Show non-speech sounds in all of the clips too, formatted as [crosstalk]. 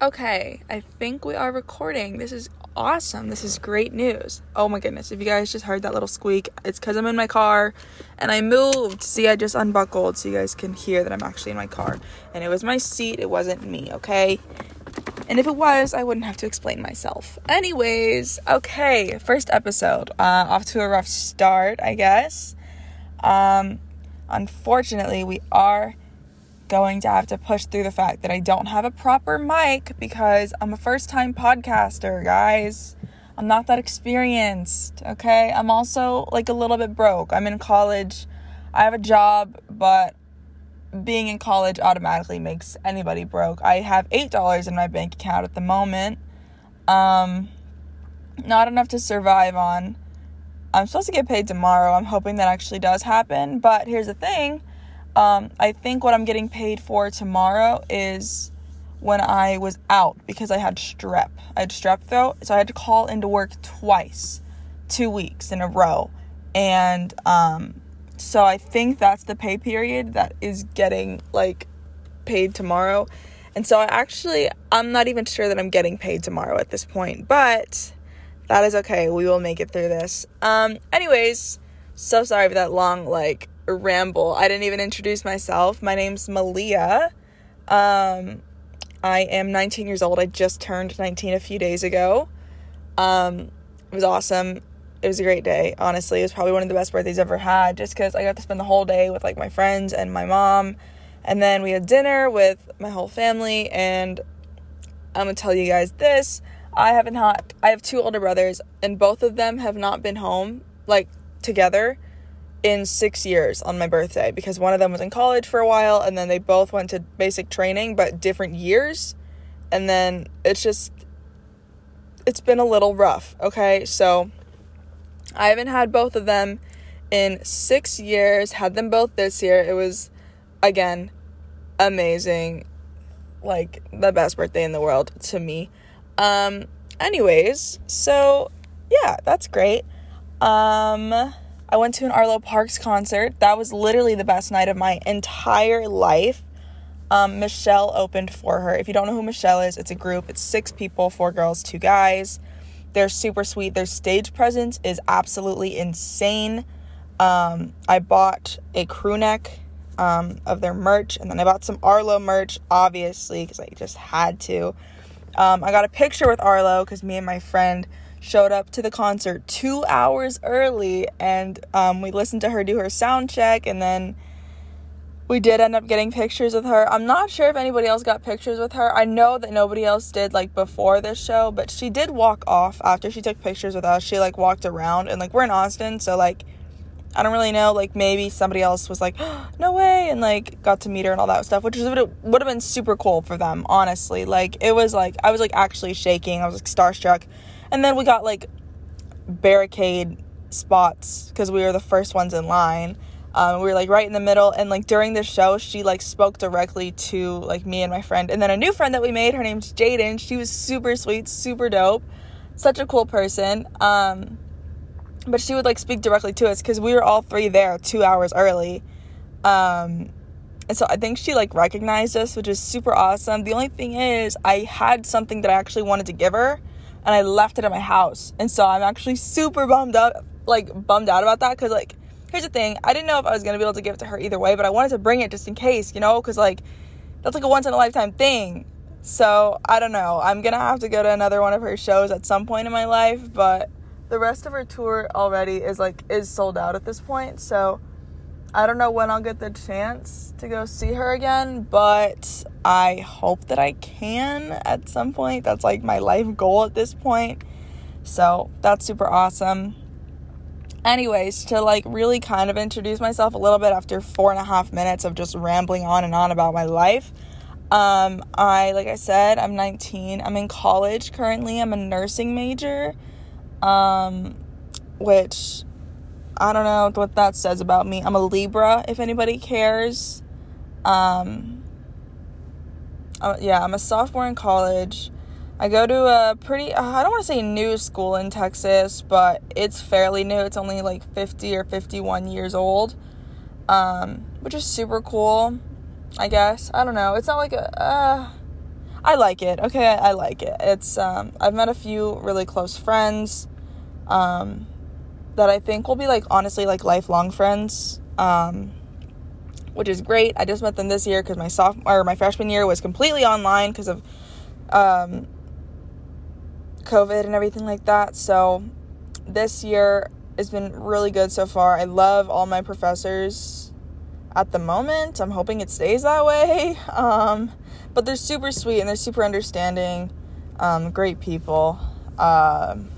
Okay, I think we are recording. This is awesome. This is great news. Oh my goodness. If you guys just heard that little squeak, it's because I'm in my car and I moved. See, I just unbuckled so you guys can hear that I'm actually in my car. And it was my seat, it wasn't me, okay? And if it was, I wouldn't have to explain myself. Anyways, okay, first episode. Uh, off to a rough start, I guess. Um, unfortunately, we are going to have to push through the fact that I don't have a proper mic because I'm a first time podcaster, guys. I'm not that experienced, okay? I'm also like a little bit broke. I'm in college. I have a job, but being in college automatically makes anybody broke. I have $8 in my bank account at the moment. Um not enough to survive on. I'm supposed to get paid tomorrow. I'm hoping that actually does happen, but here's the thing um, I think what I'm getting paid for tomorrow is when I was out because I had strep. I had strep throat, so I had to call into work twice, two weeks in a row. And um, so I think that's the pay period that is getting like paid tomorrow. And so I actually, I'm not even sure that I'm getting paid tomorrow at this point, but that is okay. We will make it through this. Um, anyways, so sorry for that long, like, ramble. I didn't even introduce myself. My name's Malia. Um, I am 19 years old. I just turned 19 a few days ago. Um, it was awesome. It was a great day. Honestly, it was probably one of the best birthdays I've ever had just because I got to spend the whole day with like my friends and my mom. And then we had dinner with my whole family. And I'm going to tell you guys this I haven't had, I have two older brothers, and both of them have not been home like together in six years on my birthday because one of them was in college for a while and then they both went to basic training but different years. And then it's just it's been a little rough okay? So i haven't had both of them in six years had them both this year. It was again amazing like the best birthday in the world to me. Um anyways so yeah that's great. Um I went to an Arlo Parks concert. That was literally the best night of my entire life. Um, Michelle opened for her. If you don't know who Michelle is, it's a group. It's six people, four girls, two guys. They're super sweet. Their stage presence is absolutely insane. Um, I bought a crew neck um, of their merch, and then I bought some Arlo merch, obviously, because I just had to. Um, I got a picture with Arlo because me and my friend showed up to the concert two hours early and um, we listened to her do her sound check and then we did end up getting pictures with her. I'm not sure if anybody else got pictures with her. I know that nobody else did like before this show, but she did walk off after she took pictures with us. She like walked around and like we're in Austin, so like I don't really know. Like maybe somebody else was like, oh, [gasps] "No way," and like got to meet her and all that stuff, which would would have been super cool for them. Honestly, like it was like I was like actually shaking. I was like starstruck. And then we got like barricade spots because we were the first ones in line. Um, we were like right in the middle, and like during the show, she like spoke directly to like me and my friend, and then a new friend that we made. Her name's Jaden. She was super sweet, super dope, such a cool person. Um, but she would like speak directly to us because we were all three there two hours early. Um, and so I think she like recognized us, which is super awesome. The only thing is, I had something that I actually wanted to give her and I left it at my house. And so I'm actually super bummed out, like bummed out about that because like here's the thing, I didn't know if I was gonna be able to give it to her either way, but I wanted to bring it just in case, you know, because like that's like a once in a lifetime thing. So I don't know. I'm gonna have to go to another one of her shows at some point in my life, but the rest of her tour already is like is sold out at this point. So I don't know when I'll get the chance to go see her again, but I hope that I can at some point. That's like my life goal at this point. So that's super awesome. Anyways, to like really kind of introduce myself a little bit after four and a half minutes of just rambling on and on about my life. Um, I, like I said, I'm 19. I'm in college currently. I'm a nursing major, um, which I don't know what that says about me. I'm a Libra, if anybody cares. Um, uh, yeah, I'm a sophomore in college. I go to a pretty, uh, I don't want to say new school in Texas, but it's fairly new. It's only like 50 or 51 years old, um, which is super cool, I guess. I don't know. It's not like a, uh, I like it. Okay, I, like it. It's um, I've met a few really close friends um, that I think will be like honestly like lifelong friends. Um, which is great. I just met them this year because my sophomore or my freshman year was completely online because of um, COVID and everything like that. So this year has been really good so far. I love all my professors at the moment. I'm hoping it stays that way. [laughs] Um, but they're super sweet and they're super understanding. Um, great people. Um,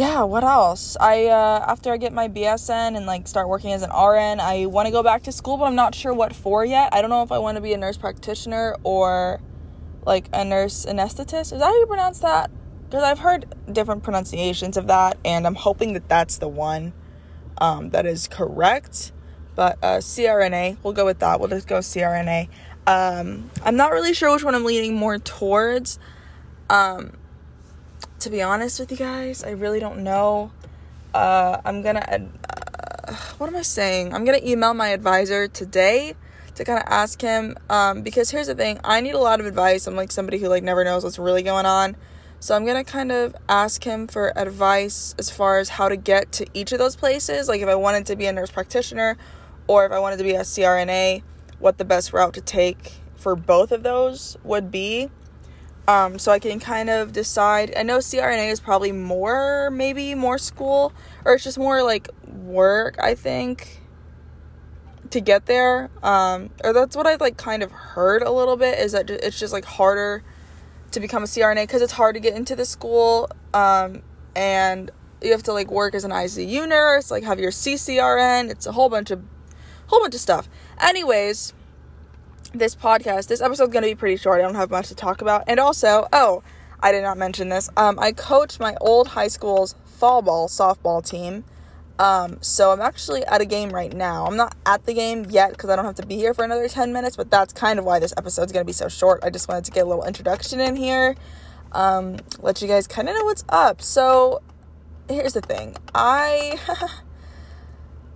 yeah, what else? I uh, after I get my BSN and like start working as an RN, I want to go back to school, but I'm not sure what for yet. I don't know if I want to be a nurse practitioner or like a nurse anesthetist. Is that how you pronounce that? Because I've heard different pronunciations of that, and I'm hoping that that's the one um, that is correct. But uh, CRNA, we'll go with that. We'll just go CRNA. Um, I'm not really sure which one I'm leaning more towards. Um, to be honest with you guys, I really don't know. Uh, I'm gonna, uh, what am I saying? I'm gonna email my advisor today to kind of ask him, um, because here's the thing, I need a lot of advice. I'm like somebody who like never knows what's really going on. So I'm gonna kind of ask him for advice as far as how to get to each of those places. Like if I wanted to be a nurse practitioner or if I wanted to be a CRNA, what the best route to take for both of those would be um, so I can kind of decide. I know CRNA is probably more, maybe more school, or it's just more like work, I think, to get there. Um, or that's what I've like kind of heard a little bit is that it's just like harder to become a CRNA because it's hard to get into the school. Um, and you have to like work as an ICU nurse, like have your CCRN. It's a whole bunch of, whole bunch of stuff. Anyways, this podcast, this episode's gonna be pretty short. I don't have much to talk about. And also, oh, I did not mention this. Um, I coach my old high school's fall ball softball team. Um, so I'm actually at a game right now. I'm not at the game yet because I don't have to be here for another 10 minutes, but that's kind of why this episode's gonna be so short. I just wanted to get a little introduction in here. Um, let you guys kind of know what's up. So here's the thing. I [laughs]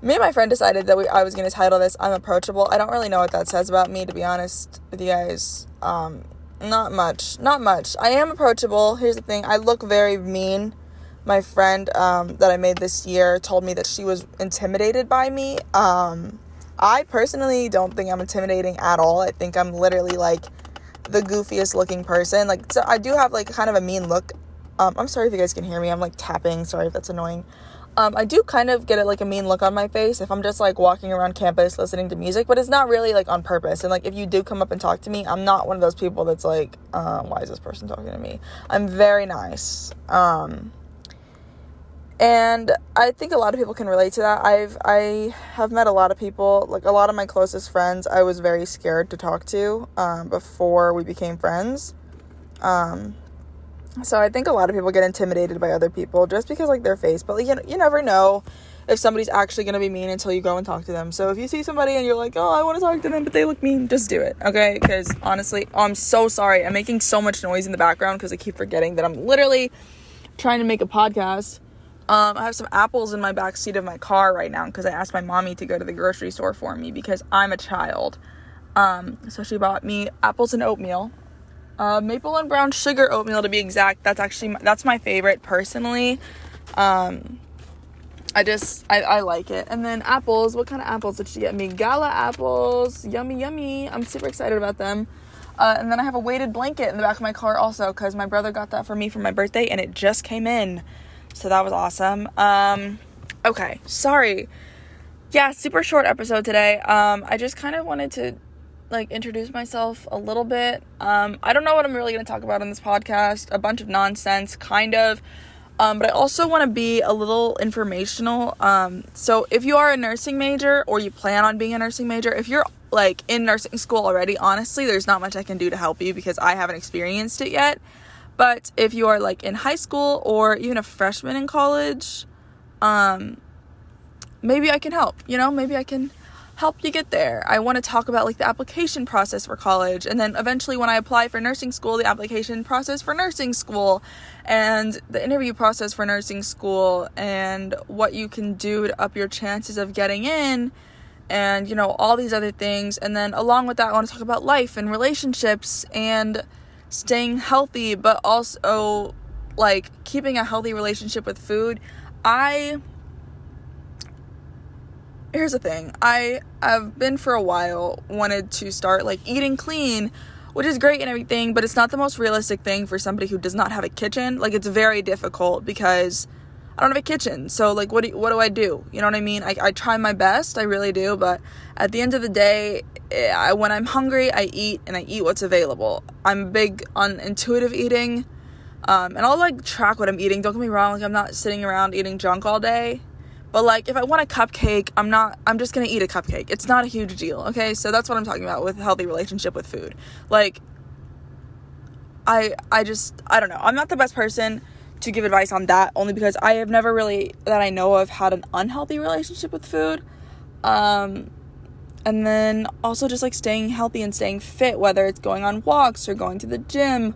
me and my friend decided that we, I was going to title this I'm approachable. I don't really know what that says about me, to be honest with you guys. Um, not much. Not much. I am approachable. Here's the thing I look very mean. My friend um, that I made this year told me that she was intimidated by me. Um, I personally don't think I'm intimidating at all. I think I'm literally like the goofiest looking person. Like, so I do have like kind of a mean look. Um, I'm sorry if you guys can hear me. I'm like tapping. Sorry if that's annoying um, I do kind of get it like a mean look on my face if I'm just like walking around campus listening to music, but it's not really like on purpose. And like if you do come up and talk to me, I'm not one of those people that's like, uh, why is this person talking to me? I'm very nice. Um, and I think a lot of people can relate to that. I've I have met a lot of people, like a lot of my closest friends. I was very scared to talk to um, before we became friends. Um, so I think a lot of people get intimidated by other people just because like their face, but like you, you never know if somebody's actually going to be mean until you go and talk to them. So if you see somebody and you're like, "Oh, I want to talk to them, but they look mean," just do it. Okay? Cuz honestly, oh, I'm so sorry. I'm making so much noise in the background cuz I keep forgetting that I'm literally trying to make a podcast. Um, I have some apples in my back seat of my car right now because I asked my mommy to go to the grocery store for me because I'm a child. Um, so she bought me apples and oatmeal uh, maple and brown sugar oatmeal to be exact. That's actually my, that's my favorite personally. Um, I just I, I like it. And then apples. What kind of apples did she get me? Gala apples. Yummy, yummy. I'm super excited about them. Uh, and then I have a weighted blanket in the back of my car also because my brother got that for me for my birthday and it just came in. So that was awesome. Um, okay, sorry. Yeah, super short episode today. Um, I just kind of wanted to like introduce myself a little bit. Um, I don't know what I'm really going to talk about on this podcast. A bunch of nonsense, kind of. Um, but I also want to be a little informational. Um, so if you are a nursing major or you plan on being a nursing major, if you're like in nursing school already, honestly, there's not much I can do to help you because I haven't experienced it yet. But if you are like in high school or even a freshman in college, um, maybe I can help. You know, maybe I can help you get there. I want to talk about like the application process for college and then eventually when I apply for nursing school, the application process for nursing school and the interview process for nursing school and what you can do to up your chances of getting in and you know all these other things and then along with that I want to talk about life and relationships and staying healthy but also like keeping a healthy relationship with food. I here's the thing. I have been for a while wanted to start like eating clean which is great and everything but it's not the most realistic thing for somebody who does not have a kitchen. Like it's very difficult because i don't have a kitchen. So like what do, what do i do? You know what i mean? I, I try my best. I really do but at the end of the day eh, I, when i'm hungry i eat and i eat what's available. I'm big on intuitive eating um, and i'll like track what i'm eating. Don't get me wrong. Like i'm not sitting around eating junk all day but like if I want a cupcake, I'm not I'm just going to eat a cupcake. It's not a huge deal, okay? So that's what I'm talking about with healthy relationship with food. Like I I just I don't know. I'm not the best person to give advice on that only because I have never really that I know of had an unhealthy relationship with food. Um and then also just like staying healthy and staying fit whether it's going on walks or going to the gym.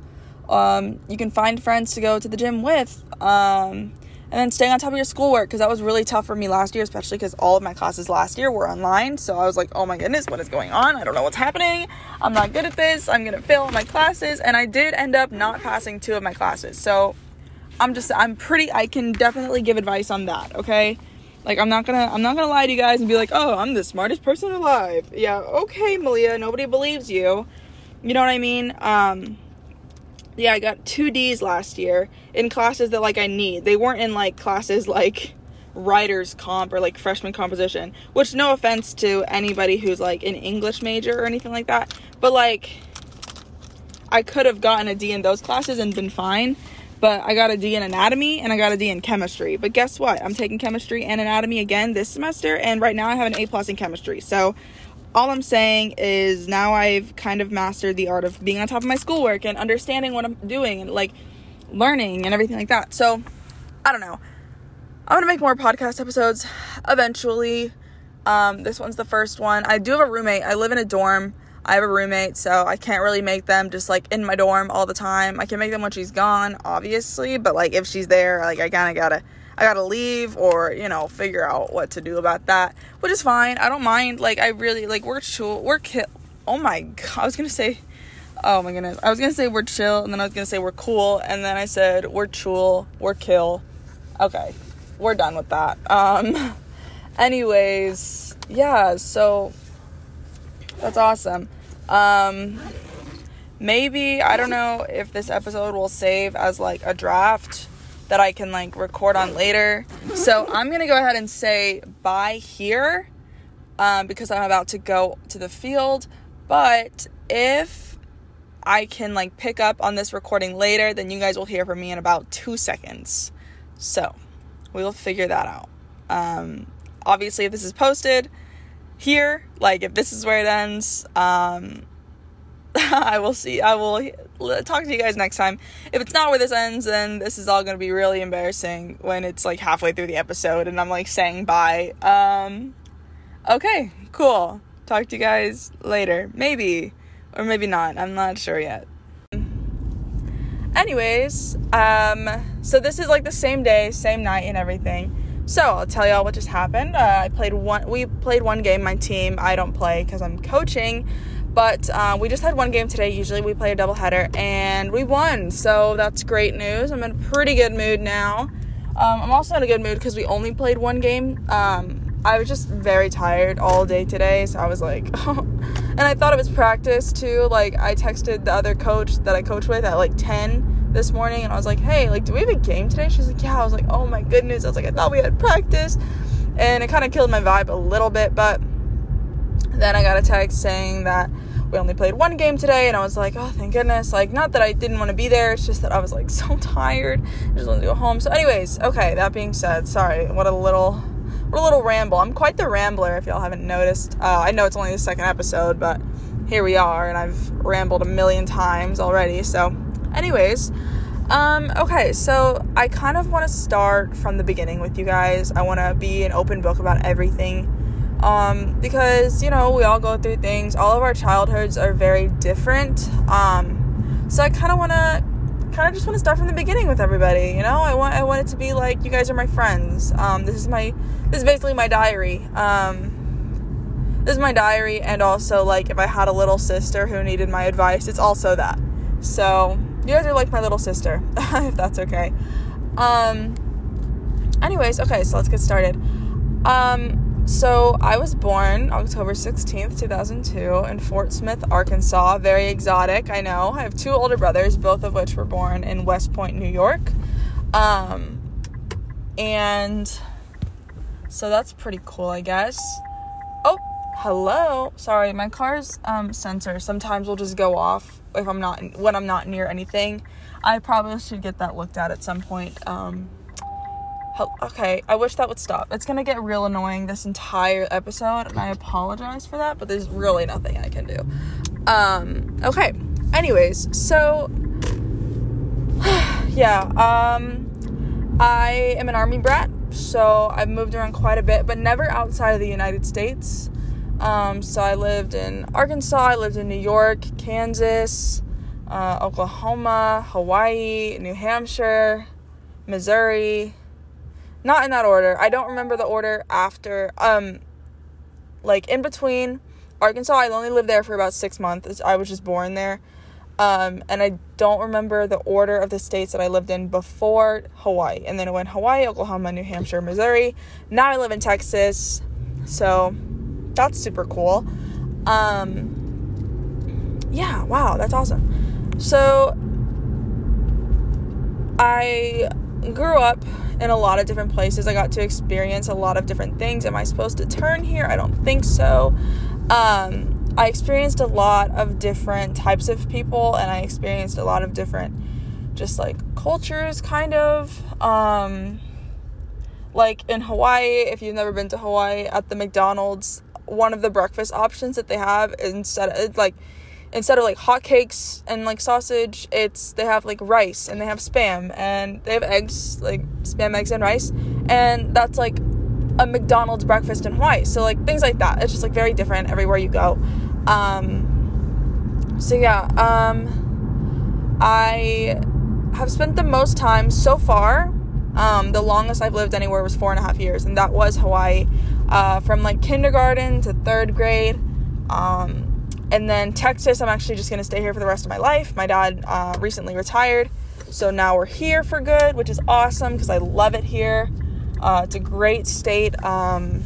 Um you can find friends to go to the gym with. Um and then staying on top of your schoolwork because that was really tough for me last year especially because all of my classes last year were online. So i was like oh my goodness what is going on? I don't know what's happening. I'm not good at this. I'm gonna fail my classes. And i did end up not passing two of my classes. So i'm just i'm pretty i can definitely give advice on that okay? Like i'm not gonna i'm not gonna lie to you guys and be like oh i'm the smartest person alive. Yeah okay malia nobody believes you. You know what i mean? Um yeah, I got two D's last year in classes that like I need. They weren't in like classes like writer's comp or like freshman composition, which no offense to anybody who's like an English major or anything like that, but like I could have gotten a D in those classes and been fine. But I got a D in anatomy and I got a D in chemistry. But guess what? I'm taking chemistry and anatomy again this semester, and right now I have an A plus in chemistry. So all I'm saying is now I've kind of mastered the art of being on top of my schoolwork and understanding what I'm doing and like learning and everything like that. So, I don't know. I'm gonna make more podcast episodes eventually. Um, this one's the first one. I do have a roommate. I live in a dorm. I have a roommate, so I can't really make them just like in my dorm all the time. I can make them when she's gone, obviously, but like if she's there, like I kind of gotta I gotta leave or, you know, figure out what to do about that, which is fine. I don't mind. Like, I really, like, we're chill. We're kill. Oh my god. I was gonna say, oh my goodness. I was gonna say we're chill, and then I was gonna say we're cool, and then I said we're chill, we're kill. Okay. We're done with that. Um, [laughs] anyways, yeah, so that's awesome. Um, maybe, I don't know if this episode will save as like a draft that I can like record on later. So I'm gonna go ahead and say bye here um, because I'm about to go to the field. But if I can like pick up on this recording later, then you guys will hear from me in about two seconds. So we'll figure that out. Um, obviously, if this is posted here, like if this is where it ends, um, [laughs] I will see. I will talk to you guys next time. If it's not where this ends, then this is all going to be really embarrassing when it's like halfway through the episode and I'm like saying bye. Um, okay, cool. Talk to you guys later. Maybe. Or maybe not. I'm not sure yet. Anyways, um, so this is like the same day, same night, and everything. So I'll tell y'all what just happened. Uh, I played one. We played one game. My team. I don't play because I'm coaching. But uh, we just had one game today. Usually we play a doubleheader, and we won. So that's great news. I'm in a pretty good mood now. Um, I'm also in a good mood because we only played one game. Um, I was just very tired all day today, so I was like, [laughs] and I thought it was practice too. Like I texted the other coach that I coach with at like 10 this morning, and I was like, hey, like, do we have a game today? She's like, yeah. I was like, oh my goodness. I was like, I thought we had practice, and it kind of killed my vibe a little bit, but then I got a text saying that we only played one game today and I was like, oh thank goodness. Like not that I didn't want to be there, it's just that I was like [laughs] so tired. I just wanted to go home. So anyways, okay, that being said, sorry, what a little what a little ramble. I'm quite the rambler if y'all haven't noticed. Uh, I know it's only the second episode, but here we are and I've rambled a million times already. So anyways, um, okay, so I kind of want to start from the beginning with you guys. I want to be an open book about everything um, because you know we all go through things all of our childhoods are very different um, so i kind of want to kind of just want to start from the beginning with everybody you know i want i want it to be like you guys are my friends um, this is my this is basically my diary um, this is my diary, and also like if I had a little sister who needed my advice, it's also that. So you guys are like my little sister, [laughs] if that's okay. Um. Anyways, okay, so let's get started. Um. So I was born October 16th, 2002, in Fort Smith, Arkansas. Very exotic, I know. I have two older brothers, both of which were born in West Point, New York. Um, and so that's pretty cool, I guess. Oh, hello. Sorry, my car's um, sensor sometimes will just go off if I'm not when I'm not near anything. I probably should get that looked at at some point. Um, okay, I wish that would stop. It's gonna get real annoying this entire episode, and I apologize for that, but there's really nothing I can do. Um, okay. Anyways, so [sighs] yeah, um, I am an army brat, so I've moved around quite a bit, but never outside of the United States. Um, so I lived in Arkansas, I lived in New York, Kansas, uh, Oklahoma, Hawaii, New Hampshire, Missouri. Not in that order. I don't remember the order after. Um, like in between Arkansas, I only lived there for about six months. I was just born there. Um, and I don't remember the order of the states that I lived in before Hawaii. And then I went Hawaii, Oklahoma, New Hampshire, Missouri. Now I live in Texas. So that's super cool. Um, yeah, wow, that's awesome. So I grew up in a lot of different places. I got to experience a lot of different things. Am I supposed to turn here? I don't think so. Um, I experienced a lot of different types of people and I experienced a lot of different just like cultures kind of um like in Hawaii if you've never been to Hawaii at the McDonald's one of the breakfast options that they have instead of like instead of like hotcakes and like sausage it's they have like rice and they have spam and they have eggs like spam eggs and rice and that's like a McDonald's breakfast in Hawaii. So like things like that. It's just like very different everywhere you go. Um, so yeah, um, I have spent the most time so far. Um, the longest I've lived anywhere was four and a half years, and that was Hawaii, uh, from like kindergarten to third grade. Um, and then Texas, I'm actually just gonna stay here for the rest of my life. My dad uh, recently retired, so now we're here for good, which is awesome because I love it here. Uh, it's a great state, um,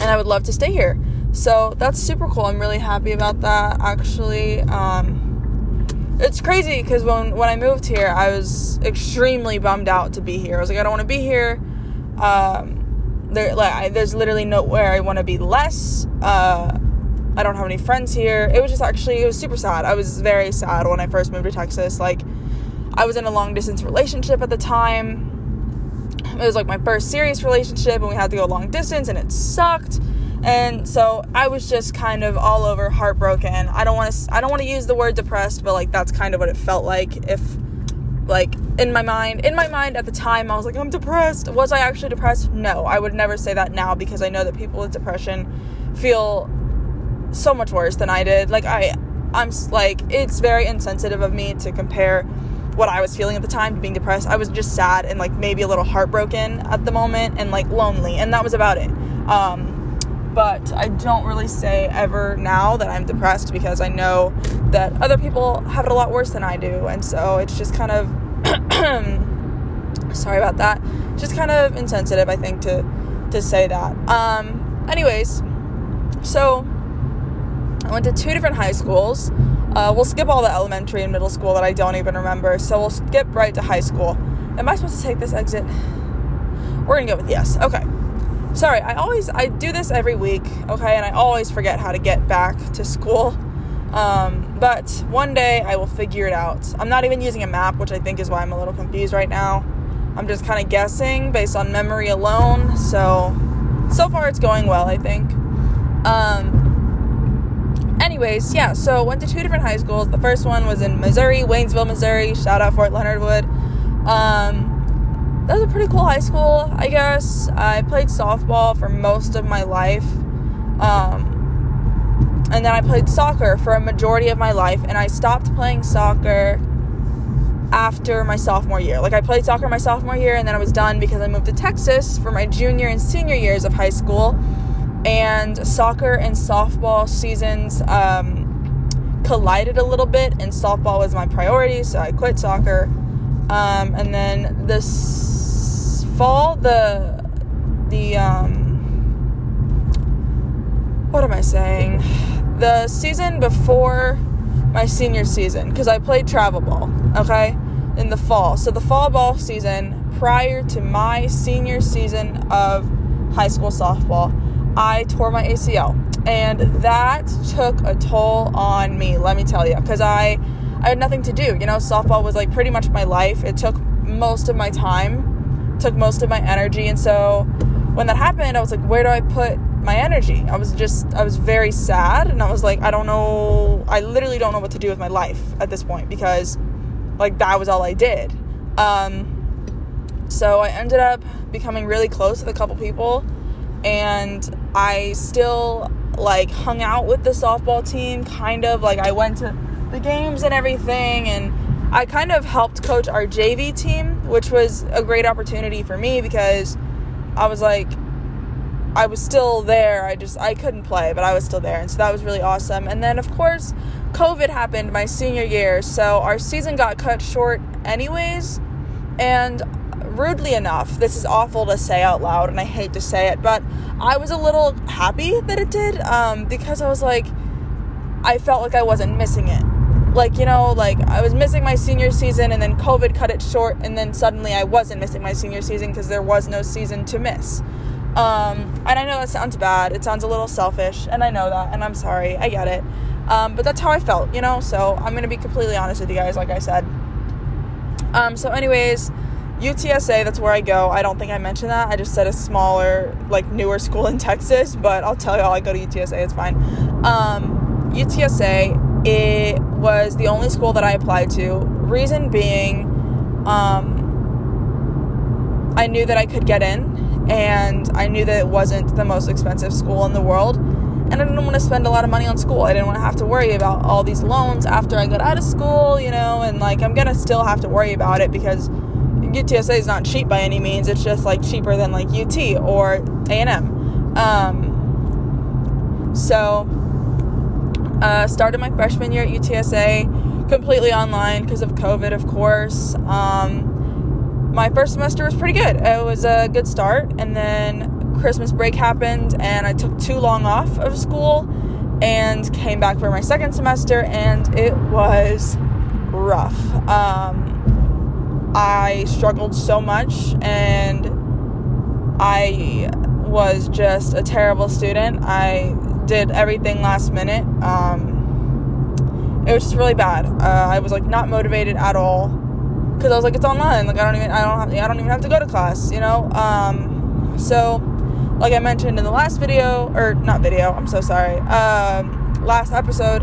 and I would love to stay here. So that's super cool. I'm really happy about that. Actually, um, it's crazy because when when I moved here, I was extremely bummed out to be here. I was like, I don't want to be here. Um, there, like, I, there's literally nowhere I want to be less. Uh, I don't have any friends here. It was just actually, it was super sad. I was very sad when I first moved to Texas. Like, I was in a long distance relationship at the time. It was like my first serious relationship, and we had to go long distance, and it sucked. And so I was just kind of all over heartbroken. I don't want to I don't want to use the word depressed, but like that's kind of what it felt like if like in my mind in my mind at the time I was like I'm depressed. Was I actually depressed? No. I would never say that now because I know that people with depression feel so much worse than I did. Like I I'm like it's very insensitive of me to compare what I was feeling at the time to being depressed. I was just sad and like maybe a little heartbroken at the moment and like lonely and that was about it. Um but I don't really say ever now that I'm depressed because I know that other people have it a lot worse than I do. And so it's just kind of [clears throat] sorry about that. Just kind of insensitive, I think, to to say that. Um, anyways, so I went to two different high schools. Uh, we'll skip all the elementary and middle school that I don't even remember. So we'll skip right to high school. Am I supposed to take this exit? We're gonna go with yes. Okay sorry, I always I do this every week, okay, and I always forget how to get back to school. Um, but one day I will figure it out. I'm not even using a map, which I think is why I'm a little confused right now. I'm just kind of guessing based on memory alone. So so far it's going well, I think. Um anyways, yeah, so went to two different high schools. The first one was in Missouri, Waynesville, Missouri. Shout out Fort Leonard Wood. Um that was a pretty cool high school, I guess. I played softball for most of my life. Um, and then I played soccer for a majority of my life, and I stopped playing soccer after my sophomore year. Like, I played soccer my sophomore year, and then I was done because I moved to Texas for my junior and senior years of high school. And soccer and softball seasons um, collided a little bit, and softball was my priority, so I quit soccer. Um, and then this fall, the the um, what am I saying? The season before my senior season, because I played travel ball, okay, in the fall. So the fall ball season prior to my senior season of high school softball, I tore my ACL. And that took a toll on me, let me tell you, because I, I had nothing to do. You know, softball was like pretty much my life. It took most of my time, took most of my energy. And so when that happened, I was like, where do I put my energy? I was just, I was very sad. And I was like, I don't know, I literally don't know what to do with my life at this point because like that was all I did. Um, so I ended up becoming really close with a couple people and I still like hung out with the softball team kind of like I went to the games and everything and I kind of helped coach our JV team which was a great opportunity for me because I was like I was still there. I just I couldn't play but I was still there and so that was really awesome. And then of course COVID happened my senior year so our season got cut short anyways and rudely enough, this is awful to say out loud, and I hate to say it, but I was a little happy that it did um, because I was like, I felt like I wasn't missing it. Like, you know, like I was missing my senior season, and then COVID cut it short, and then suddenly I wasn't missing my senior season because there was no season to miss. Um, and I know that sounds bad, it sounds a little selfish, and I know that, and I'm sorry, I get it. Um, but that's how I felt, you know, so I'm gonna be completely honest with you guys, like I said. Um, so, anyways, UTSA, that's where I go. I don't think I mentioned that. I just said a smaller, like newer school in [laughs] Texas, but I'll tell y'all I go to UTSA, it's fine. Um, UTSA, it was the only school that I applied to. Reason being, um, I knew that I could get in, and I knew that it wasn't the most expensive school in the world. And I didn't want to spend a lot of money on school. I didn't want to have to worry about all these loans after I got out of school, you know, and like I'm gonna still have to worry about it because UTSA is not cheap by any means. It's just like cheaper than like UT or A&M. Um, so, uh, started my freshman year at UTSA completely online because of COVID, of course. Um, my first semester was pretty good. It was a good start, and then Christmas break happened, and I took too long off of school and came back for my second semester, and it was rough. Um, I struggled so much and I was just a terrible student. I did everything last minute. Um, it was just really bad. Uh, I was like not motivated at all because I was like it's online. Like I don't even I don't have, I don't even have to go to class. You know. Um, so like I mentioned in the last video or not video. I'm so sorry. Um, last episode,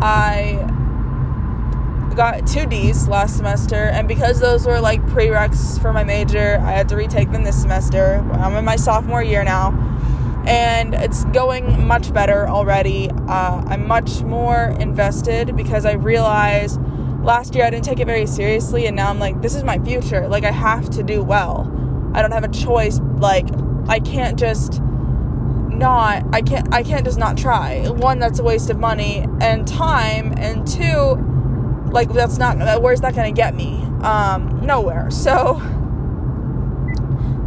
I got two D's last semester, and because those were like prereqs for my major, I had to retake them this semester. I'm in my sophomore year now, and it's going much better already. Uh, I'm much more invested because I realized last year I didn't take it very seriously, and now I'm like, this is my future. Like, I have to do well. I don't have a choice. Like, I can't just not i can't i can't just not try one that's a waste of money and time and two like that's not where's that gonna get me um nowhere. So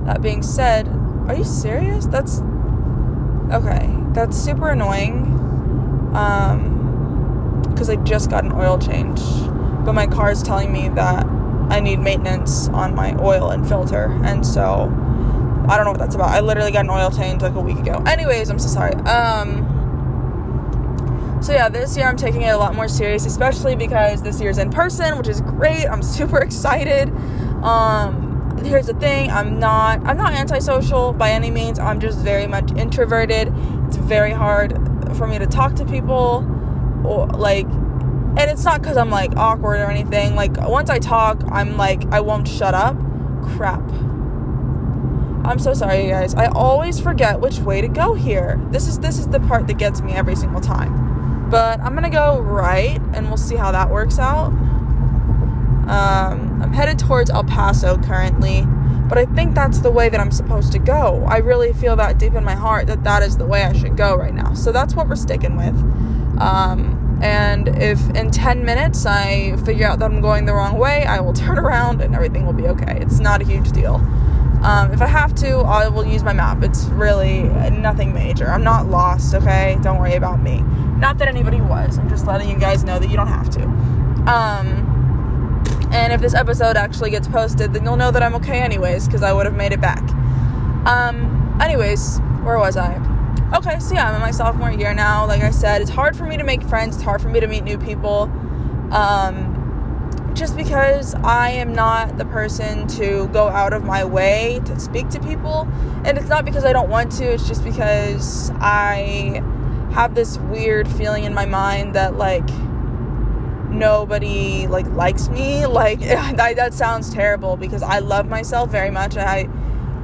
that being said are you serious? That's okay that's super annoying um because i just got an oil change but my car is telling me that i need maintenance on my oil and filter and so i don't know what that's about. I literally got an oil change like a week ago. Anyways i'm so sorry. Um so yeah, this year I'm taking it a lot more serious, especially because this year's in person, which is great. I'm [laughs] super excited. Um, here's the thing, I'm not I'm not antisocial by any means. I'm just very much introverted. It's very hard for me to talk to people or like and it's not cuz I'm like awkward or anything. Like once I talk, I'm like I won't shut up. Crap. I'm so sorry, you guys. I always forget which way to go here. This is this is the part that gets me every single time. But I'm gonna go right and we'll see how that works out. Um, I'm headed towards El Paso currently, but I think that's the way that I'm supposed to go. I really feel that deep in my heart that that is the way I should go right now. So that's what we're sticking with. Um, and if in 10 minutes I figure out that I'm going the wrong way, I will [laughs] turn around and everything will be okay. It's not a huge deal. Um, if I have to, I will use my map. It's really nothing major. I'm not lost, okay? Don't worry about me. Not that anybody was. I'm just letting you guys know that you don't have to. Um, and if this episode actually gets posted, then you'll know that I'm okay anyways, because I would have made it back. Um, anyways, where was I? Okay, so yeah, I'm in my sophomore year now. Like I said, it's hard for me to make friends. It's hard for me to meet new people. Um, just because I am not the person to go out of my way to speak to people. And it's not because I don't want to, it's just because I have this weird feeling in my mind that like nobody like likes me. Like [laughs] that, that sounds terrible because I love myself very much. I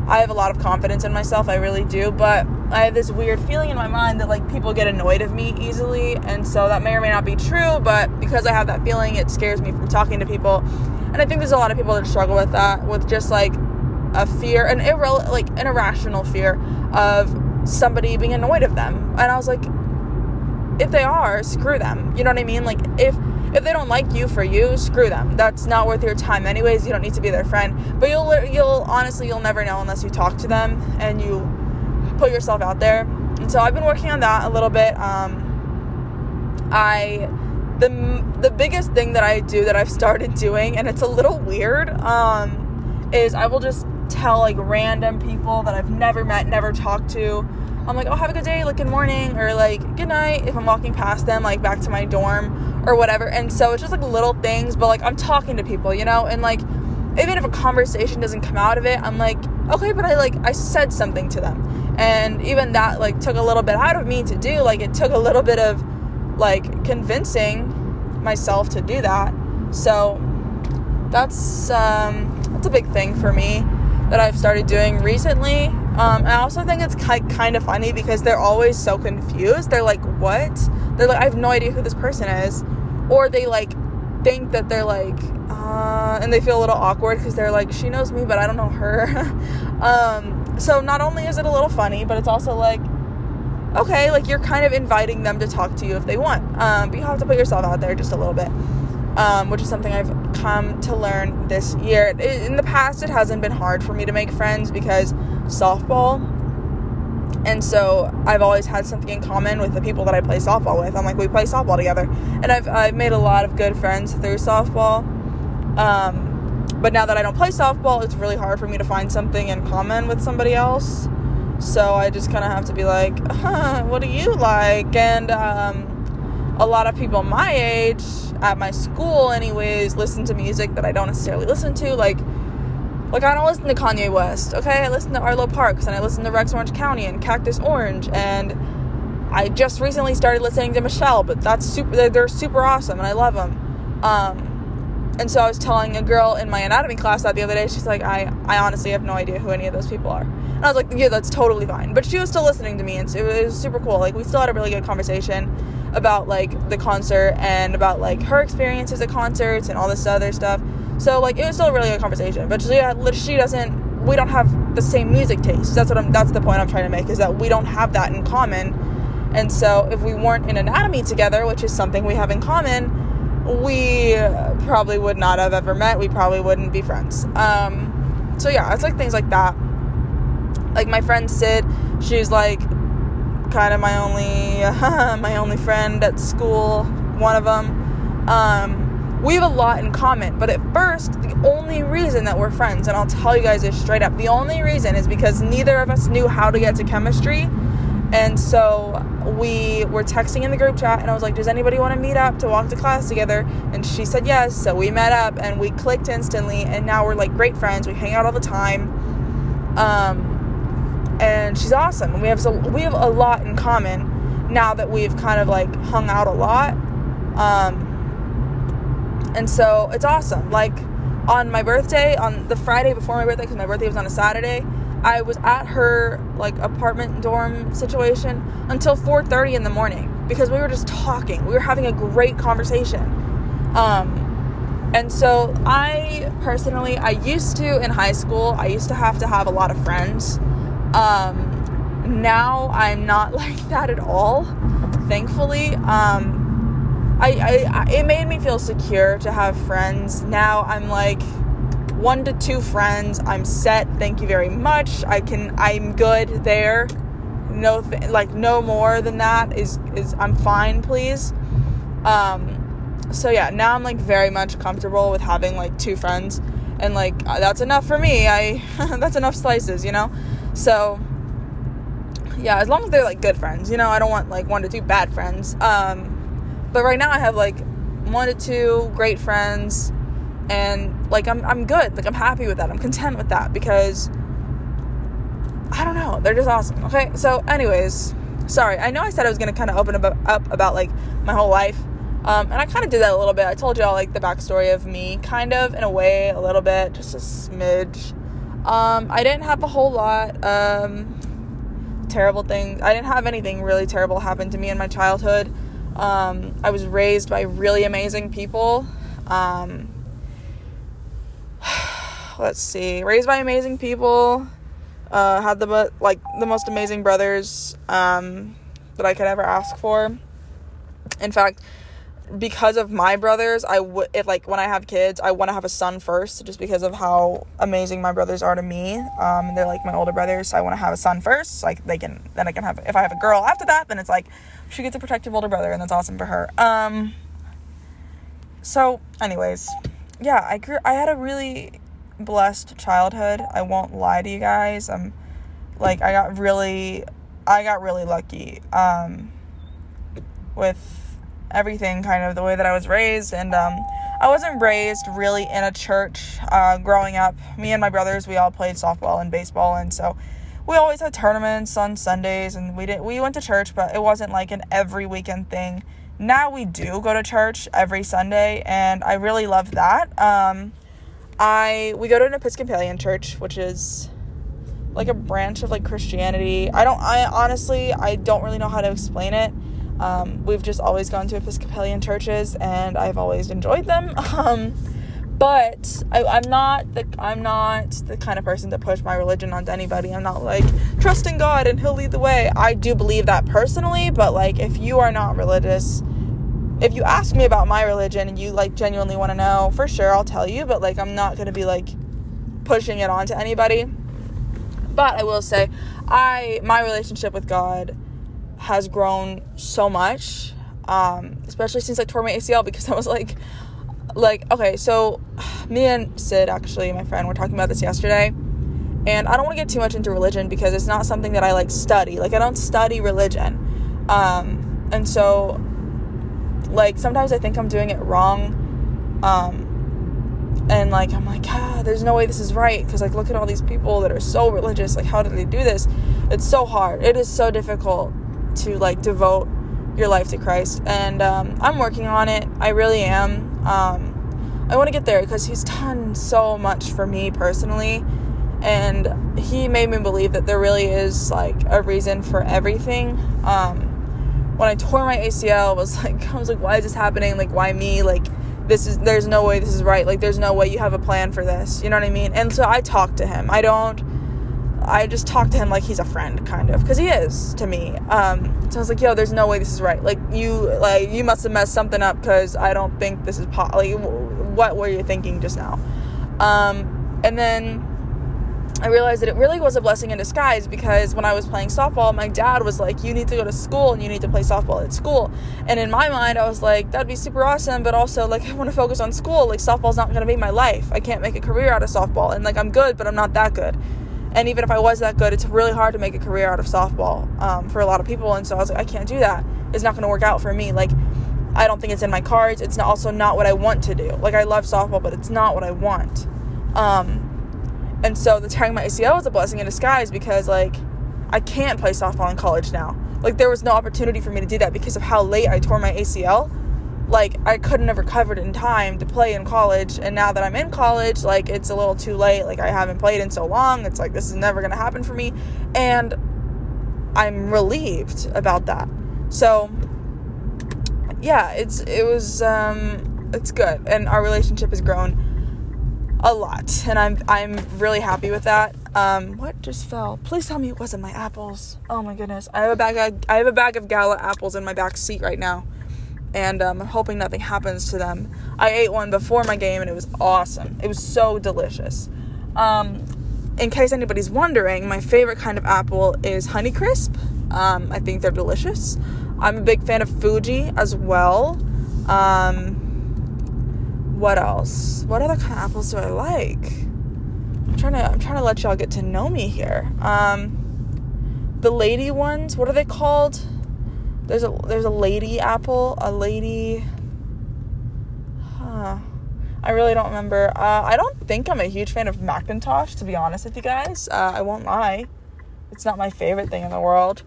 I have a lot of confidence in myself, I really do, but I have this weird feeling in my mind that like people get annoyed of me easily, and so that may or may not be true, but because I have that feeling, it scares me from talking to people. And I think there's a lot of people that struggle with that, with just like a fear, an irre- like an irrational fear of somebody being annoyed of them. And I was like, if they are, screw them. You know what I mean? Like if if they don't like you for you, screw them. That's not worth your time anyways. You don't need to be their friend. But you'll you'll honestly you'll never know unless you talk to them and you put yourself out there. And so I've been working on that a little bit. Um, I the the biggest thing that I do that I've started doing and it's a little weird um, is I will just tell like random people that I've never met, never talked to I'm like, oh, have a good day, like good morning, or like good night if I'm walking past them, like back to my dorm or whatever. And so it's just like little things, but like I'm talking to people, you know, and like even if a conversation doesn't come out of it, I'm like, okay, but I like I said something to them. And even that like took a little bit out of me to do. Like it took a little bit of like convincing myself to do that. So that's um that's a big thing for me that I've started doing recently. Um, I also think it's kind of funny because they're always so confused. They're like, "What?" They're like, "I have no idea who this person is," or they like think that they're like, uh, and they feel a little awkward because they're like, "She knows me, but I don't know her." [laughs] um, so not only is it a little funny, but it's also like, okay, like you're kind of inviting them to talk to you if they want, um, but you have to put yourself out there just a little bit. Um, which is something I've come to learn this year. In the past, it hasn't been hard for me to make friends because softball. And so I've always had something in common with the people that I play softball with. I'm like, we play softball together. And I've, I've made a lot of good friends through softball. Um, but now that I don't play softball, it's really hard for me to find something in common with somebody else. So I just kind of have to be like, huh, [laughs] what do you like? And um, a lot of people my age, at my school, anyways, listen to music that I don't necessarily listen to. Like, like I don't listen to Kanye West, okay? I listen to Arlo Parks and I listen to Rex Orange County and Cactus Orange and I just recently started listening to Michelle, but that's super they're super awesome and I love them. Um and so I was telling a girl in my anatomy class that the other day. She's like, I, I honestly have no idea who any of those people are. And I was like, yeah, that's totally fine. But she was still listening to me, and it was super cool. Like we still had a really good conversation about like the concert and about like her experiences at concerts and all this other stuff. So like it was still a really good conversation. But she, she doesn't. We don't have the same music taste. That's what I'm. That's the point I'm trying to make. Is that we don't have that in common. And so if we weren't in anatomy together, which is something we have in common we probably would not have ever met. We probably wouldn't be friends. Um, so yeah, it's like things like that. Like my friend Sid, she's like kind of my only [laughs] my only friend at school. One of them. Um, we have a lot in common, but at first, the only reason that we're friends, and I'll tell you guys this straight up, the only reason is because neither of us knew how to get to chemistry and so we were texting in the group chat, and I was like, Does anybody want to meet up to walk to class together? And she said yes. So we met up and we clicked instantly, and now we're like great friends. We hang out all the time. Um, and she's awesome. And we have so we have a lot in common now that we've kind of like hung out a lot. Um, and so it's awesome. Like on my birthday, on the Friday before my birthday, because my birthday was on a Saturday, I was at her like apartment dorm situation until 4:30 in the morning because we were just talking. We were having a great conversation. Um, And so I personally, I used to in high school, I used to have to have a lot of friends. Um, now I'm not [laughs] like that at all, thankfully. Um, I, I, it made me feel secure to have friends. Now I'm like one to two friends. I'm set. Thank you very much. I can, I'm good there. No, like no more than that is, is, I'm fine, please. Um, so yeah, now I'm like very much comfortable with having like two friends and like uh, that's enough for me. I [laughs] that's enough slices, you know? So yeah, as long as they're like good friends, you know, I don't want like one to two bad friends. Um but right now I have like one to two great friends and like I'm I'm good. Like I'm happy with that. I'm content with that because I don't know, they're just awesome. Okay? So anyways, sorry. I know I said I was going to kind of open up, up about like my whole life um, and I kind of did that a little bit. I told y'all like the backstory of me, kind of in a way, a little bit, just a smidge. Um, I didn't have a whole lot um, terrible things. I didn't have anything really terrible happen to me in my childhood. Um, I was raised by really amazing people. Um, [sighs] let's see, raised by amazing people. Uh, had the like the most amazing brothers um, that I could ever ask for. In fact, because of my brothers, I would if like when I have kids, I want to have a son first, just because of how amazing my brothers are to me. Um, they're like my older brothers, so I want to have a son first, so like they can then I can have if I have a girl after that, then it's like she gets a protective older brother, and that's awesome for her. Um, so, anyways, yeah, I grew. I had a really blessed childhood. I won't lie to you guys. I'm like I got really, I got really lucky. Um, with everything kind of the way that I was raised and um, I wasn't raised really in a church uh, growing up. Me and my brothers, we all played softball and baseball, and so we always had tournaments on Sundays, and we did we went to church, but it wasn't like an every weekend thing. Now we do go to church every Sunday, and I really love that. Um, I we go to an Episcopalian church, which is like a branch of like Christianity. I don't I honestly I don't really know how to explain it. Um, we've just always gone to Episcopalian churches, and I've always enjoyed them. [laughs] Um, but I, am not the I'm not the kind of person to push my religion onto anybody. I'm not like trust in God and He'll lead the way. I do believe that personally, but like if you are not religious, if you ask me about my religion and you like genuinely want to know, for sure I'll tell you. But like I'm not gonna be like pushing it onto anybody. But I will say, I my relationship with God has grown so much, um, especially since I tore my ACL because I was like, like okay, so me and Sid actually, my friend, were talking about this yesterday, and I don't want to get too much into religion because it's not something that I like study. Like I don't study religion, um, and so like sometimes I think I'm doing it wrong, um, and like i'm like ah there's no way this is right because like look at all these people that are so religious like how do they do this? It's so hard. It is so difficult to like devote your life to Christ. And um, I'm working on it. I really am. Um, I want to get there because He's done so much for me personally. And He made me believe that there really is like a reason for everything. Um, when I tore my ACL, I was [laughs] like, I was like, why is this happening? Like, why me? Like, this is, there's no way this is right. Like, there's no way you have a plan for this. You know what I mean? And so I talked to Him. I don't I just talk to him like he's a friend, kind of, because he is to me. Um, so I was like, "Yo, there's no way this is right. Like you, like you must have messed something up because I don't think this is po- like what were you thinking just now?" Um, and then I realized that it really was a blessing in disguise because when I was playing softball, my dad was like, "You need to go to school and you need to play softball at school." And in my mind, I was like, "That'd be super awesome," but also like [laughs] I want to focus on school. Like softball's not going to be my life. I can't make a career out of softball, and like I'm good, but I'm not that good and even if I was that good, it's really hard to make a career out of softball um, for a lot of people. And so I was like, I can't do that. It's not going to work out for me. Like, I don't think it's in my cards. It's also not what I want to do. Like, I love softball, but it's not what I want. Um, and so the tearing my ACL was a blessing in disguise because, like, I can't play softball in college now. Like, there was no opportunity for me to do that because of how late I tore my ACL like I couldn't have recovered in time to play in college and now that I'm in college like it's a little too late like I haven't played in so long it's like this is never going to happen for me and I'm relieved about that so yeah it's it was um it's good, and our relationship has grown a lot, and I'm I'm really happy with that. Um, what just fell? Please tell me it wasn't my apples. Oh my goodness, I have a bag of, I have a bag of Gala apples in my back seat right now, and um, I'm hoping nothing happens to them. I ate one before my game, and it was awesome. It was so delicious. Um, in case anybody's wondering, my favorite kind of apple is Honeycrisp. Um, I think they're delicious. I'm a big fan of Fuji as well. Um, what else? What other kind of apples do I like? I'm trying to I'm trying to let y'all get to know me here. Um, the lady ones, what are they called? There's a there's a lady apple, a lady. Huh. I really don't remember. Uh, I don't think I'm a huge fan of McIntosh, to be honest with you guys. Uh, I won't lie. It's not my favorite thing in the world.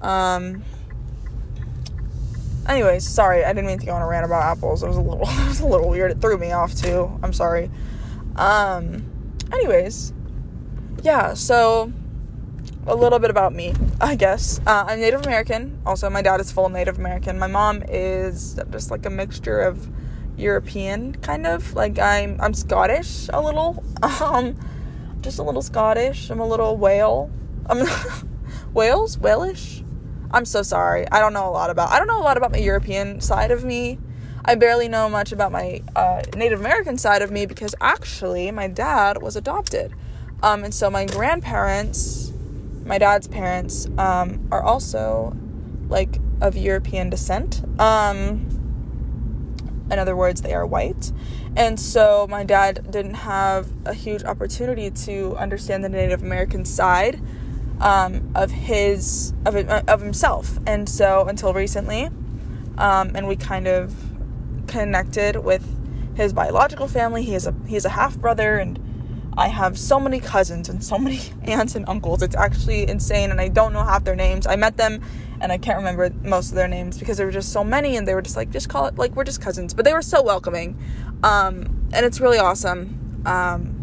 Um, anyways, sorry, I didn't mean to go on a rant about apples. It was a little, [laughs] it was a little weird. It threw me off too. I'm sorry. Um, anyways, yeah. So a little bit about me, I guess. Uh, I'm Native American. Also, my dad is full Native American. My mom is just like a mixture of European, kind of. Like I'm, I'm Scottish a little. [laughs] Um, just a little Scottish. I'm a little whale. I'm [laughs] Wales, Walish. I'm so sorry. I don't know a lot about. I don't know a lot about my European side of me. I barely know much about my uh, Native American side of me because actually my dad was adopted, um, and so my grandparents, my dad's parents, um, are also like of European descent. Um, in other words, they are white. And so my dad didn't have a huge opportunity to understand the Native American side um, of his of of himself, and so until recently, um, and we kind of connected with his biological family. He is a he's a half brother, and I have so many cousins and so many [laughs] aunts and uncles. It's actually insane, and I don't know half their names. I met them, and I can't remember most of their names because there were just so many, and they were just like, just call it like we're just cousins. But they were so welcoming, um, and it's really awesome. Um,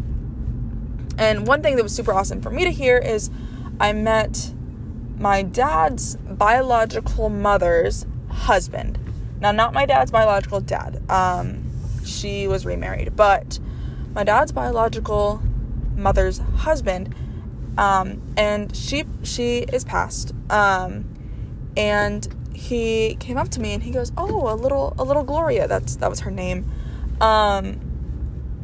and one thing that was super awesome for me to hear is I met my dad's biological mother's husband. Now, not my dad's biological dad. Um, she was remarried, but my dad's biological mother's husband. Um, and she she is passed. Um, and he came up to me and he goes, "Oh, a little a little Gloria." That's that was her name. Um,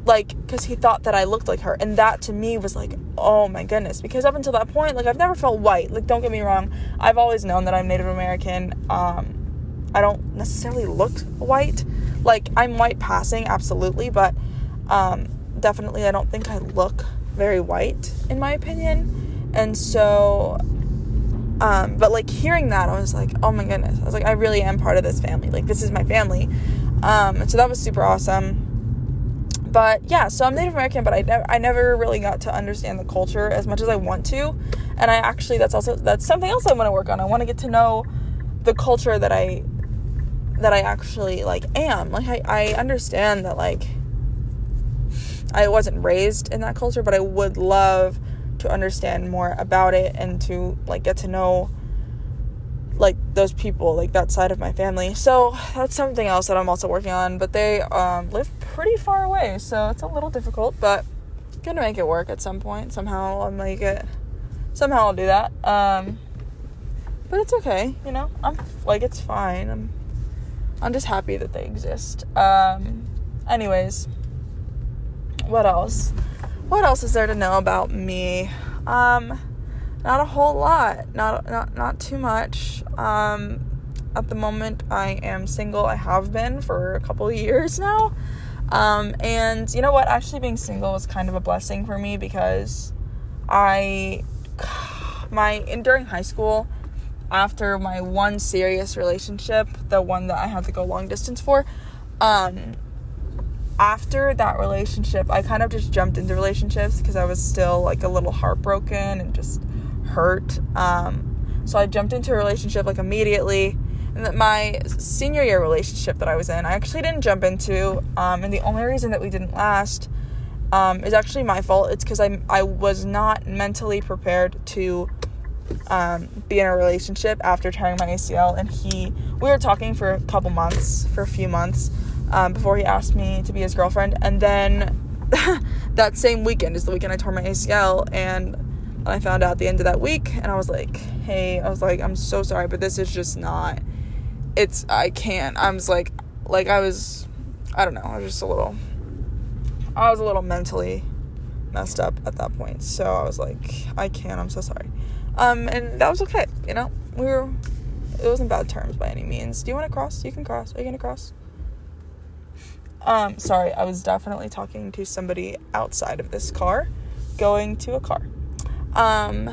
like because he thought that I looked like her, and that to me was like, oh my goodness. Because up until that point, like I've never felt white. Like don't get me wrong, I've always known that I'm Native American. Um, I don't necessarily look white. Like I'm white passing, absolutely, but um, definitely I don't think I look very white in my opinion. And so, um, but like hearing that, I was like, oh my goodness. I was like, I really am part of this family. Like this is my family. Um, and so that was super awesome but yeah, so I'm Native American, but I, ne- I never really got to understand the culture as much as I want to. And I actually, that's also, that's something else I want to work on. I want to get to know the culture that I, that I actually like am. Like, I, I understand that, like, I wasn't raised in that culture, but I would love to understand more about it and to, like, get to know like those people like that side of my family. So that's something else that i'm also working on but they um, live pretty far away so it's a little difficult but gonna make it work at some point. Somehow i'll make it. Somehow i'll do that. Um, but it's okay you know? I'm like it's fine. I'm i'm just happy that they exist. Um, anyways what else what else is there to know about me um not a whole lot, not not not too much. Um, at the moment, I am single. I have been for a couple of years now. Um, and you know what? Actually, being single was kind of a blessing for me because I, my in during high school, after my one serious relationship, the one that I had to go long distance for, um, after that relationship, I kind of just jumped into relationships because I was still like a little heartbroken and just hurt. Um, so I jumped into a relationship like immediately. And that my senior year relationship that I was in, I actually didn't jump into. Um, and the only reason that we didn't last um, is actually my fault. It's because I I was not mentally prepared to um, be in a relationship after tearing my ACL. And he, we were talking for a couple months, for a few months, um, before he asked me to be his girlfriend. And then [laughs] that same weekend is the weekend I tore my ACL. And I found out the end of that week, and I was like, hey, I was like, I'm so sorry, but this is just not. It's I can't. I was like, like I was, I don't know. I was just a little. I was a little mentally messed up at that point. So I was like, I can't. I'm so sorry. Um, and that was okay. You know, we were. It wasn't bad terms by any means. Do you want to cross? You can cross. Are you gonna cross? Um, sorry, I was definitely talking to somebody outside of this car, going to a car. Um,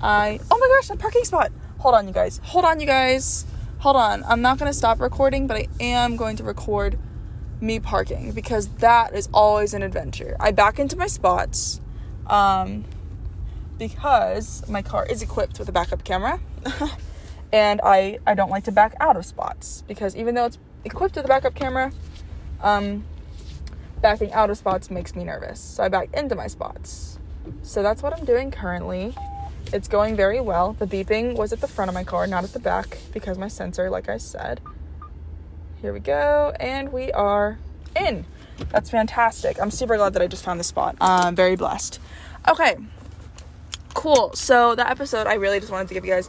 I. Oh my gosh, a parking spot. Hold on, you guys. Hold on, you guys. Hold on. I'm not gonna stop recording, but I am going to record me parking because that is always an adventure. I back into my spots. Um, because my car is equipped with a backup camera [laughs] and I, I don't like to back out of spots because even though it's equipped with a backup camera um, backing out of spots makes me nervous. So i back into my spots. So that's what i'm doing currently. It's going very well. The beeping was at the front of my car not at the back because my sensor like i said. Here we go and we are in. That's fantastic. I'm super glad that i just found this spot. I'm very blessed. Okay cool. So that episode, I really just wanted to give you guys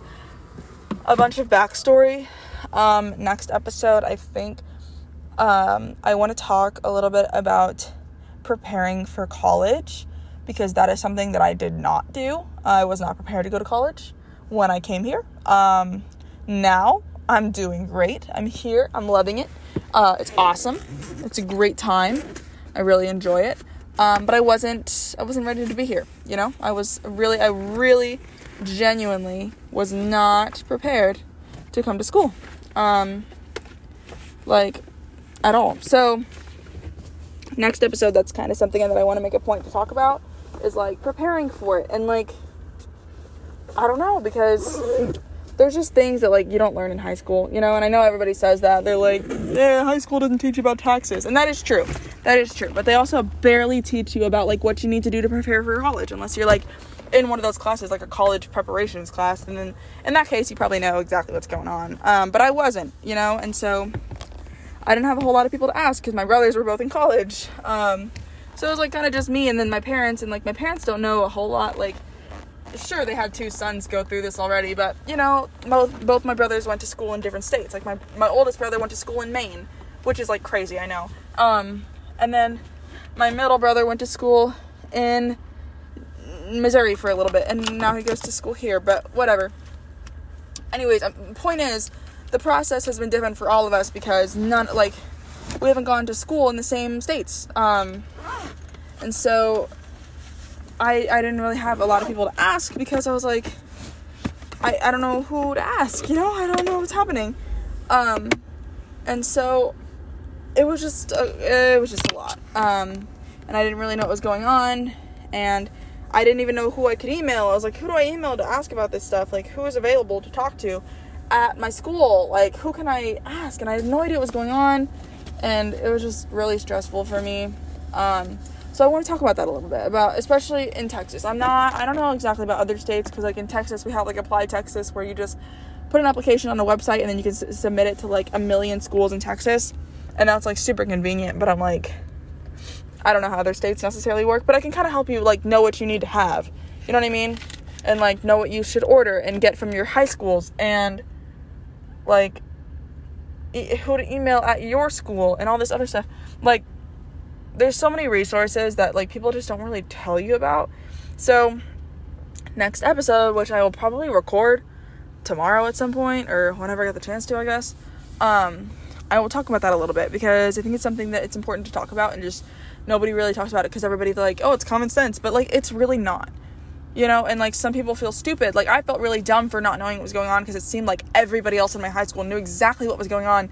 a bunch of backstory. Um, next episode, I think um, I want to talk a little bit about preparing for college because that is something that I did not do. I was not prepared to go to college when I came here. Um, now I'm doing great. I'm here. I'm loving it. Uh, it's awesome. It's a great time. I really enjoy it. Um, but I wasn't I wasn't ready to be here. You know, I was really I really genuinely was not prepared to come to school, um, like at all. So next episode, that's kind of something that I want to make a point to talk about is like preparing for it and like I don't know because there's just things that like you don't learn in high school, you know, and I know everybody says that. They're like, yeah, high school doesn't teach you about taxes. And that is true. That is true. But they also barely teach you about like what you need to do to prepare for your college unless you're like in one of those classes like a college preparations class and then in that case you probably know exactly what's going on. Um, but I wasn't, you know, and so I didn't have a whole lot of people to ask because my brothers were both in college. Um, so it was like kind of just me and then my parents and like my parents don't know a whole lot like sure they had two sons go through this already, but you know, both both my brothers went to school in different states. Like my my oldest brother went to school in Maine, which is like crazy, I know. Um, and then my middle brother went to school in Missouri for a little bit, and now he goes to school here. But whatever. Anyways, um, point is, the process has been different for all of us because none like we haven't gone to school in the same states. Um, and so I, I didn't really have a lot of people to ask because I was like, I, I don't know who to ask, you know? I don't know what's happening. Um, and so it was just, uh, it was just a lot. Um, and I didn't really know what was going on. And I didn't even know who I could email. I was like, who do I email to ask about this stuff? Like, who is available to talk to at my school? Like, who can I ask? And I had no idea what was going on. And it was just really stressful for me. Um, so I want to talk about that a little bit about especially in Texas. I'm not I don't know exactly about other states cuz like in Texas we have like Apply Texas where you just put an application on a website and then you can s- submit it to like a million schools in Texas. And that's like super convenient, but I'm like I don't know how other states necessarily work, but I can kind of help you like know what you need to have. You know what I mean? And like know what you should order and get from your high schools and like who to email at your school and all this other stuff. Like there's so many resources that like people just don't really tell you about. So next episode, which I will probably record tomorrow at some point or whenever I get the chance to, I guess. Um, I will talk about that a little bit because I think it's something that it's important to talk about and just nobody really talks about it because everybody's like, oh, it's common sense, but like it's really not. You know, and like some people feel stupid. Like I felt really dumb for not knowing what was going on because it seemed like everybody else in my high school knew exactly what was going on.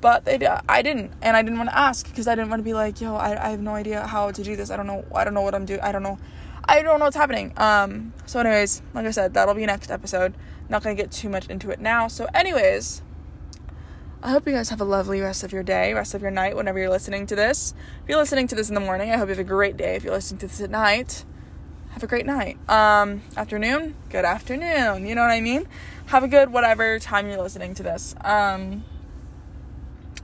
But they I didn't and I didn't want to ask because I didn't want to be like yo I, I have no idea how to do this. I don't know I don't know what I'm doing I don't know I don't know what's happening. Um so anyways like I said that'll be next episode. Not gonna get too much into it now. So anyways I hope you guys have a lovely rest of your day rest of your night whenever you're listening to this. If you're listening to this in the morning I hope you have a great day if you're listening to this at night have a great night um afternoon good afternoon you know what I mean have a good whatever time you're listening to this um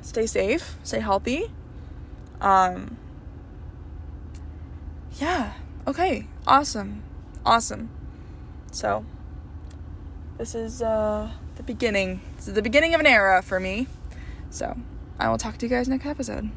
stay safe, stay healthy. Um, yeah. Okay. Awesome. Awesome. So, this is uh, the beginning. This is the beginning of an era for me. So, I will talk to you guys next episode.